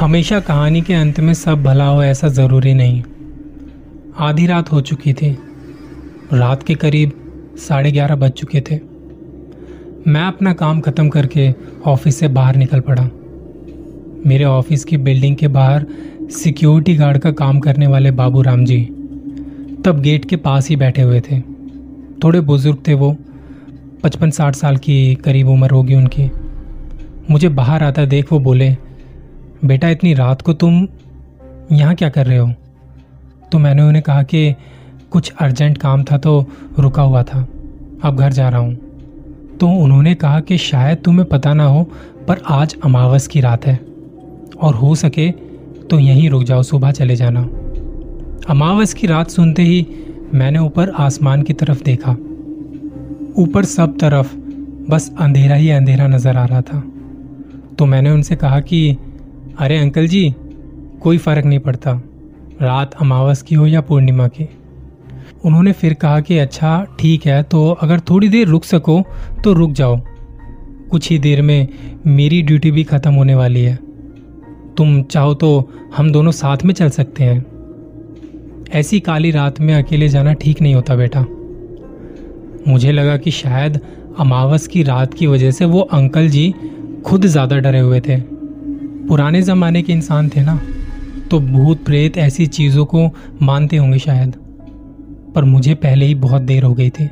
हमेशा कहानी के अंत में सब भला हो ऐसा ज़रूरी नहीं। आधी रात हो चुकी थी। रात के करीब साढ़े ग्यारह बज चुके थे। मैं अपना काम ख़त्म करके ऑफ़िस से बाहर निकल पड़ा। मेरे ऑफ़िस की बिल्डिंग के बाहर सिक्योरिटी गार्ड का काम करने वाले बाबू राम जी तब गेट के पास ही बैठे हुए थे। थोड़े बुज़ुर्ग थे वो। पचपन साठ साल की करीब उम्र होगी उनकी। मुझे बाहर आता देख वो बोले बेटा, इतनी रात को तुम यहाँ क्या कर रहे हो? तो मैंने उन्हें कहा कि कुछ अर्जेंट काम था तो रुका हुआ था। अब घर जा रहा हूँ। तो उन्होंने कहा कि शायद तुम्हें पता ना हो, पर आज अमावस की रात है। और हो सके तो यहीं रुक जाओ, सुबह चले जाना। अमावस की रात सुनते ही मैंने ऊपर आसमान की तरफ़ देखा। ऊपर सब तरफ़ बस अंधेरा ही अंधेरा नज़र आ रहा था। तो मैंने उनसे कहा कि अरे अंकल जी, कोई फ़र्क नहीं पड़ता। रात अमावस की हो या पूर्णिमा की। उन्होंने फिर कहा कि अच्छा ठीक है तो अगर थोड़ी देर रुक सको तो रुक जाओ। कुछ ही देर में मेरी ड्यूटी भी ख़त्म होने वाली है। तुम चाहो तो हम दोनों साथ में चल सकते हैं। ऐसी काली रात में अकेले जाना ठीक नहीं होता बेटा। मुझे लगा कि शायद अमावस की रात की वजह से वो अंकल जी खुद ज़्यादा डरे हुए थे। पुराने ज़माने के इंसान थे ना तो भूत प्रेत ऐसी चीज़ों को मानते होंगे शायद। पर मुझे पहले ही बहुत देर हो गई थी।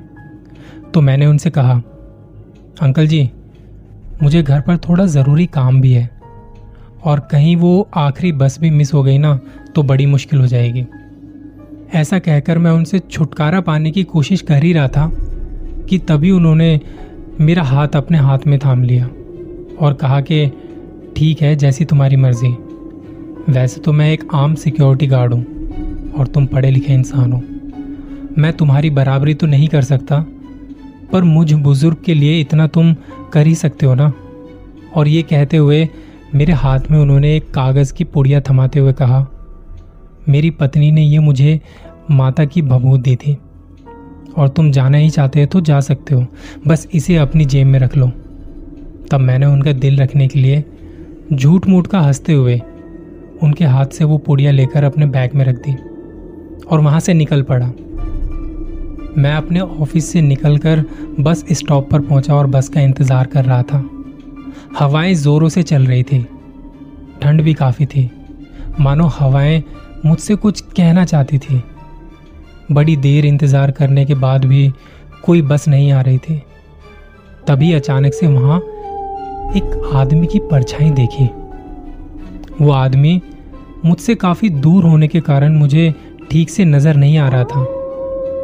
तो मैंने उनसे कहा, अंकल जी, मुझे घर पर थोड़ा ज़रूरी काम भी है, और कहीं वो आखिरी बस भी मिस हो गई ना तो बड़ी मुश्किल हो जाएगी। ऐसा कहकर मैं उनसे छुटकारा पाने की कोशिश कर ही रहा था, कि तभी उन्होंने मेरा हाथ अपने हाथ में थाम लिया, और कहा कि ठीक है जैसी तुम्हारी मर्ज़ी। वैसे तो मैं एक आम सिक्योरिटी गार्ड हूँ और तुम पढ़े लिखे इंसान हो। मैं तुम्हारी बराबरी तो नहीं कर सकता, पर मुझ बुज़ुर्ग के लिए इतना तुम कर ही सकते हो ना? और ये कहते हुए मेरे हाथ में उन्होंने एक कागज़ की पुड़िया थमाते हुए कहा, मेरी पत्नी ने ये मुझे माता की भभूत दी थी। और तुम जाना ही चाहते हो तो जा सकते हो। बस इसे अपनी जेब में रख लो। तब मैंने उनका दिल रखने के लिए झूठ मूठ का हँसते हुए उनके हाथ से वो पुड़िया लेकर अपने बैग में रख दी और वहाँ से निकल पड़ा। मैं अपने ऑफ़िस से निकलकर बस स्टॉप पर पहुँचा और बस का इंतज़ार कर रहा था। हवाएँ ज़ोरों से चल रही थी। ठंड भी काफ़ी थी। मानो हवाएँ मुझसे कुछ कहना चाहती थी। बड़ी देर इंतज़ार करने के बाद भी कोई बस नहीं आ रही थी। तभी अचानक से वहाँ एक आदमी की परछाई देखी। वो आदमी मुझसे काफ़ी दूर होने के कारण मुझे ठीक से नज़र नहीं आ रहा था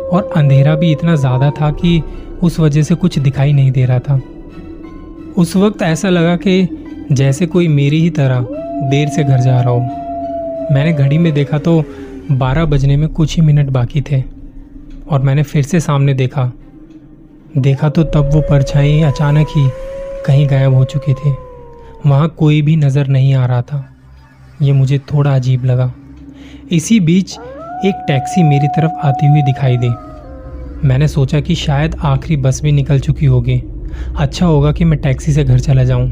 और अंधेरा भी इतना ज़्यादा था कि उस वजह से कुछ दिखाई नहीं दे रहा था। उस वक्त ऐसा लगा कि जैसे कोई मेरी ही तरह देर से घर जा रहा हो। मैंने घड़ी में देखा तो बारह बजने में कुछ ही मिनट बाकी थे और मैंने फिर से सामने देखा। देखा तो तब वो परछाई अचानक ही कहीं गायब हो चुके थे। वहाँ कोई भी नज़र नहीं आ रहा था। ये मुझे थोड़ा अजीब लगा। इसी बीच एक टैक्सी मेरी तरफ़ आती हुई दिखाई दी। मैंने सोचा कि शायद आखिरी बस भी निकल चुकी होगी। अच्छा होगा कि मैं टैक्सी से घर चला जाऊँ।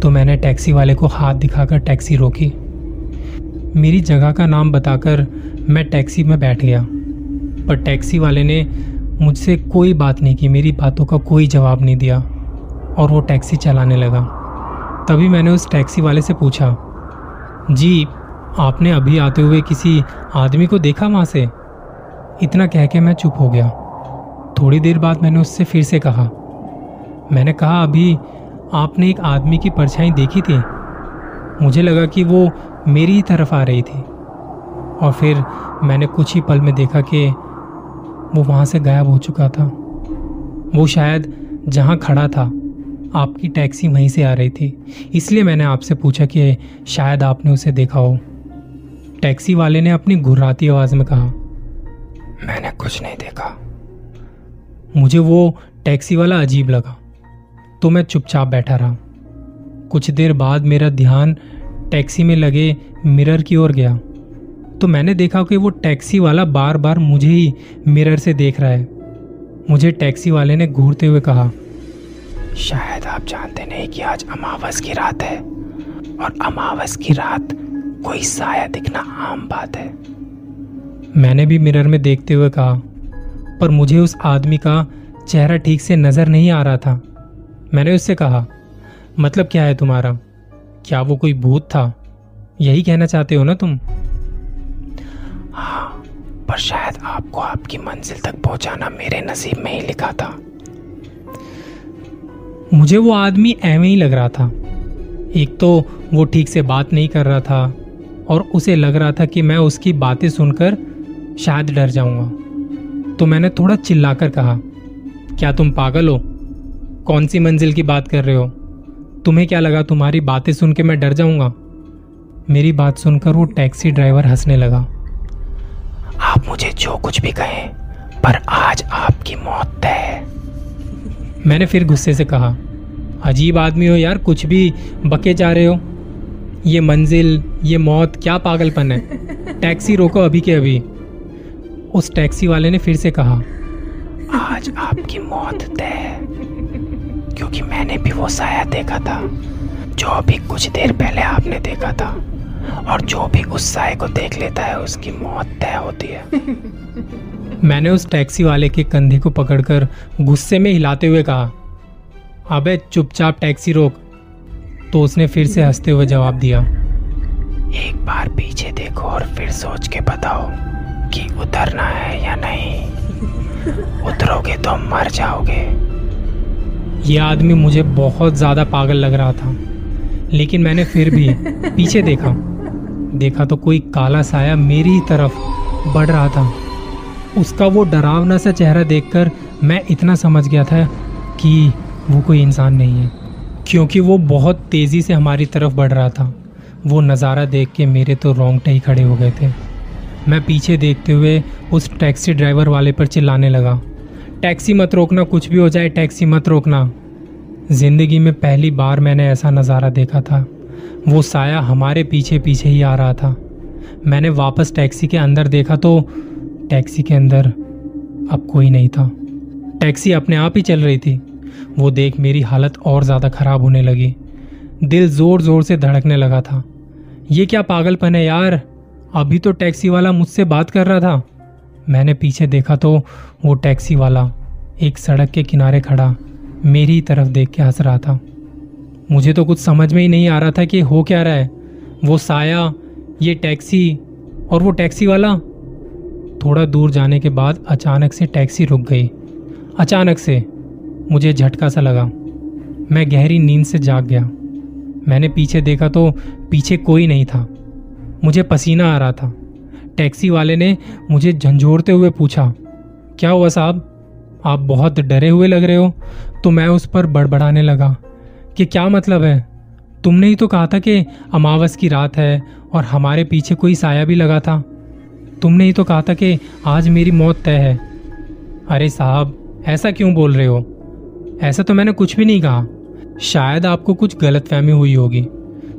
तो मैंने टैक्सी वाले को हाथ दिखाकर टैक्सी रोकी। मेरी जगह का नाम बताकर मैं टैक्सी में बैठ गया। पर टैक्सी वाले ने मुझसे कोई बात नहीं की। मेरी बातों का कोई जवाब नहीं दिया। और वो टैक्सी चलाने लगा। तभी मैंने उस टैक्सी वाले से पूछा, जी, आपने अभी आते हुए किसी आदमी को देखा वहाँ से? इतना कह के मैं चुप हो गया। थोड़ी देर बाद मैंने उससे फिर से कहा, मैंने कहा, अभी आपने एक आदमी की परछाई देखी थी? मुझे लगा कि वो मेरी ही तरफ़ आ रही थी। और फिर मैंने कुछ ही पल में देखा कि वो वहाँ से गायब हो चुका था। वो शायद जहाँ खड़ा था। आपकी टैक्सी वहीं से आ रही थी। इसलिए मैंने आपसे पूछा कि शायद आपने उसे देखा हो। टैक्सी वाले ने अपनी घुर्राती आवाज़ में कहा, मैंने कुछ नहीं देखा। मुझे वो टैक्सी वाला अजीब लगा। तो मैं चुपचाप बैठा रहा। कुछ देर बाद मेरा ध्यान टैक्सी में लगे मिरर की ओर गया। तो मैंने देखा कि वो टैक्सी वाला बार बार मुझे ही मिरर से देख रहा है। मुझे टैक्सी वाले ने घूरते हुए कहा शायद आप जानते नहीं कि आज अमावस की रात है। और अमावस की रात कोई साया दिखना आम बात है। मैंने भी मिरर में देखते हुए कहा पर मुझे उस आदमी का चेहरा ठीक से नज़र नहीं आ रहा था। मैंने उससे कहा मतलब क्या है तुम्हारा? क्या वो कोई भूत था? यही कहना चाहते हो ना तुम? हाँ पर शायद आपको आपकी मंजिल तक पहुंचाना मेरे नसीब में ही लिखा था। मुझे वो आदमी एवं ही लग रहा था। एक तो वो ठीक से बात नहीं कर रहा था और उसे लग रहा था कि मैं उसकी बातें सुनकर शायद डर जाऊँगा। तो मैंने थोड़ा चिल्लाकर कहा, क्या तुम पागल हो? कौन सी मंजिल की बात कर रहे हो? तुम्हें क्या लगा तुम्हारी बातें सुन के मैं डर जाऊँगा? मेरी बात सुनकर वो टैक्सी ड्राइवर हंसने लगा। आप मुझे जो कुछ भी कहें, पर आज आपकी मौत तय है। मैंने फिर गुस्से से कहा, अजीब आदमी हो यार, कुछ भी बके जा रहे हो। ये मंजिल, ये मौत, क्या पागलपन है। टैक्सी रोको अभी के अभी। उस टैक्सी वाले ने फिर से कहा, आज आपकी मौत तय है, क्योंकि मैंने भी वो साया देखा था, जो अभी कुछ देर पहले आपने देखा था, और जो भी उस साय को देख लेता है, उसकी मौत तय होती है। मैंने उस टैक्सी वाले के कंधे को पकड़कर गुस्से में हिलाते हुए कहा, अबे, चुपचाप टैक्सी रोक। तो उसने फिर से हँसते हुए जवाब दिया, एक बार पीछे देखो और फिर सोच के बताओ कि उतरना है या नहीं। उतरोगे तो मर जाओगे। ये आदमी मुझे बहुत ज़्यादा पागल लग रहा था, लेकिन मैंने फिर भी पीछे देखा। देखा तो कोई काला साया मेरी तरफ़ बढ़ रहा था। उसका वो डरावना सा चेहरा देखकर मैं इतना समझ गया था कि वो कोई इंसान नहीं है, क्योंकि वो बहुत तेज़ी से हमारी तरफ़ बढ़ रहा था। वो नज़ारा देख के मेरे तो रोंगटे ही खड़े हो गए थे। मैं पीछे देखते हुए उस टैक्सी ड्राइवर वाले पर चिल्लाने लगा। टैक्सी मत रोकना, कुछ भी हो जाए, टैक्सी मत रोकना। ज़िंदगी में पहली बार मैंने ऐसा नज़ारा देखा था। वो साया हमारे पीछे पीछे ही आ रहा था। मैंने वापस टैक्सी के अंदर देखा तो टैक्सी के अंदर अब कोई नहीं था। टैक्सी अपने आप ही चल रही थी। वो देख मेरी हालत और ज़्यादा ख़राब होने लगी। दिल ज़ोर ज़ोर से धड़कने लगा था। ये क्या पागलपन है यार? अभी तो टैक्सी वाला मुझसे बात कर रहा था। मैंने पीछे देखा तो वो टैक्सी वाला एक सड़क के किनारे खड़ा मेरी तरफ़ देख के हंस रहा था। मुझे तो कुछ समझ में ही नहीं आ रहा था कि हो क्या रहा है। वो साया, ये टैक्सी और वो टैक्सी वाला? थोड़ा दूर जाने के बाद अचानक से टैक्सी रुक गई। अचानक से, मुझे झटका सा लगा। मैं गहरी नींद से जाग गया। मैंने पीछे देखा तो पीछे कोई नहीं था। मुझे पसीना आ रहा था। टैक्सी वाले ने मुझे झंझोड़ते हुए पूछा, क्या हुआ साहब? आप बहुत डरे हुए लग रहे हो? तो मैं उस पर बड़बड़ाने लगा, कि क्या मतलब है? तुमने ही तो कहा था कि अमावस की रात है और हमारे पीछे कोई साया भी लगा था। तुमने ही तो कहा था कि आज मेरी मौत तय है। अरे साहब, ऐसा क्यों बोल रहे हो? ऐसा तो मैंने कुछ भी नहीं कहा। शायद आपको कुछ गलत फहमी हुई होगी।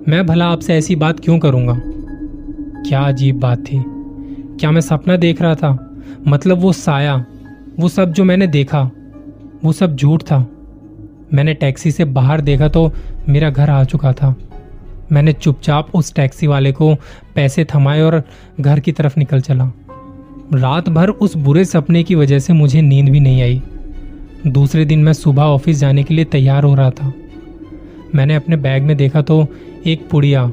मैं भला आपसे ऐसी बात क्यों करूँगा? क्या अजीब बात थी। क्या मैं सपना देख रहा था? मतलब वो साया, वो सब जो मैंने देखा, वो सब झूठ था। मैंने टैक्सी से बाहर देखा तो मेरा घर आ चुका था। मैंने चुपचाप उस टैक्सी वाले को पैसे थमाए और घर की तरफ़ निकल चला। रात भर उस बुरे सपने की वजह से मुझे नींद भी नहीं आई। दूसरे दिन मैं सुबह ऑफ़िस जाने के लिए तैयार हो रहा था। मैंने अपने बैग में देखा तो एक पुड़िया।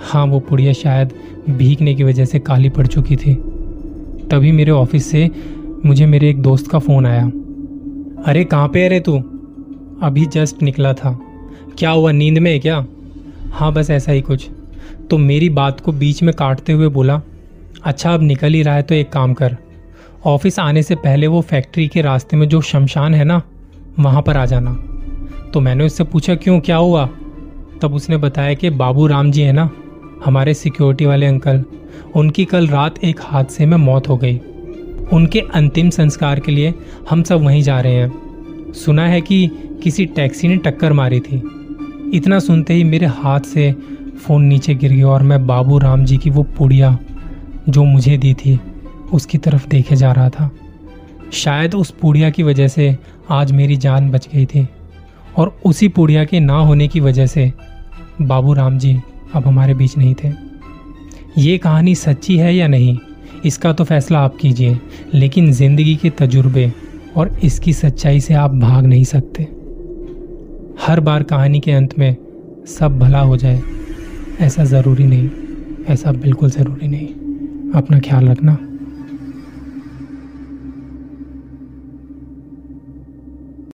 हाँ वो पुड़िया शायद भीगने की वजह से काली पड़ चुकी थी। तभी मेरे ऑफ़िस से मुझे मेरे एक दोस्त का फ़ोन आया। अरे, कहाँ पे अरे तू? अभी जस्ट निकला था। क्या हुआ, नींद में है क्या? हाँ बस ऐसा ही कुछ। तो मेरी बात को बीच में काटते हुए बोला अच्छा अब निकल ही रहा है तो एक काम कर। ऑफ़िस आने से पहले वो फैक्ट्री के रास्ते में जो शमशान है ना, वहाँ पर आ जाना। तो मैंने उससे पूछा, क्यों, क्या हुआ? तब उसने बताया कि बाबू राम जी है ना, हमारे सिक्योरिटी वाले अंकल, उनकी कल रात एक हादसे में मौत हो गई। उनके अंतिम संस्कार के लिए हम सब वहीं जा रहे हैं। सुना है कि किसी टैक्सी ने टक्कर मारी थी। इतना सुनते ही मेरे हाथ से फ़ोन नीचे गिर गया और मैं बाबू राम जी की वो पुड़िया जो मुझे दी थी, उसकी तरफ़ देखे जा रहा था। शायद उस पुड़िया की वजह से आज मेरी जान बच गई थी और उसी पुड़िया के ना होने की वजह से बाबू राम जी अब हमारे बीच नहीं थे। ये कहानी सच्ची है या नहीं, इसका तो फैसला आप कीजिए, लेकिन ज़िंदगी के तजुर्बे और इसकी सच्चाई से आप भाग नहीं सकते। हर बार कहानी के अंत में सब भला हो जाए, ऐसा ज़रूरी नहीं, ऐसा बिल्कुल ज़रूरी नहीं। अपना ख्याल रखना।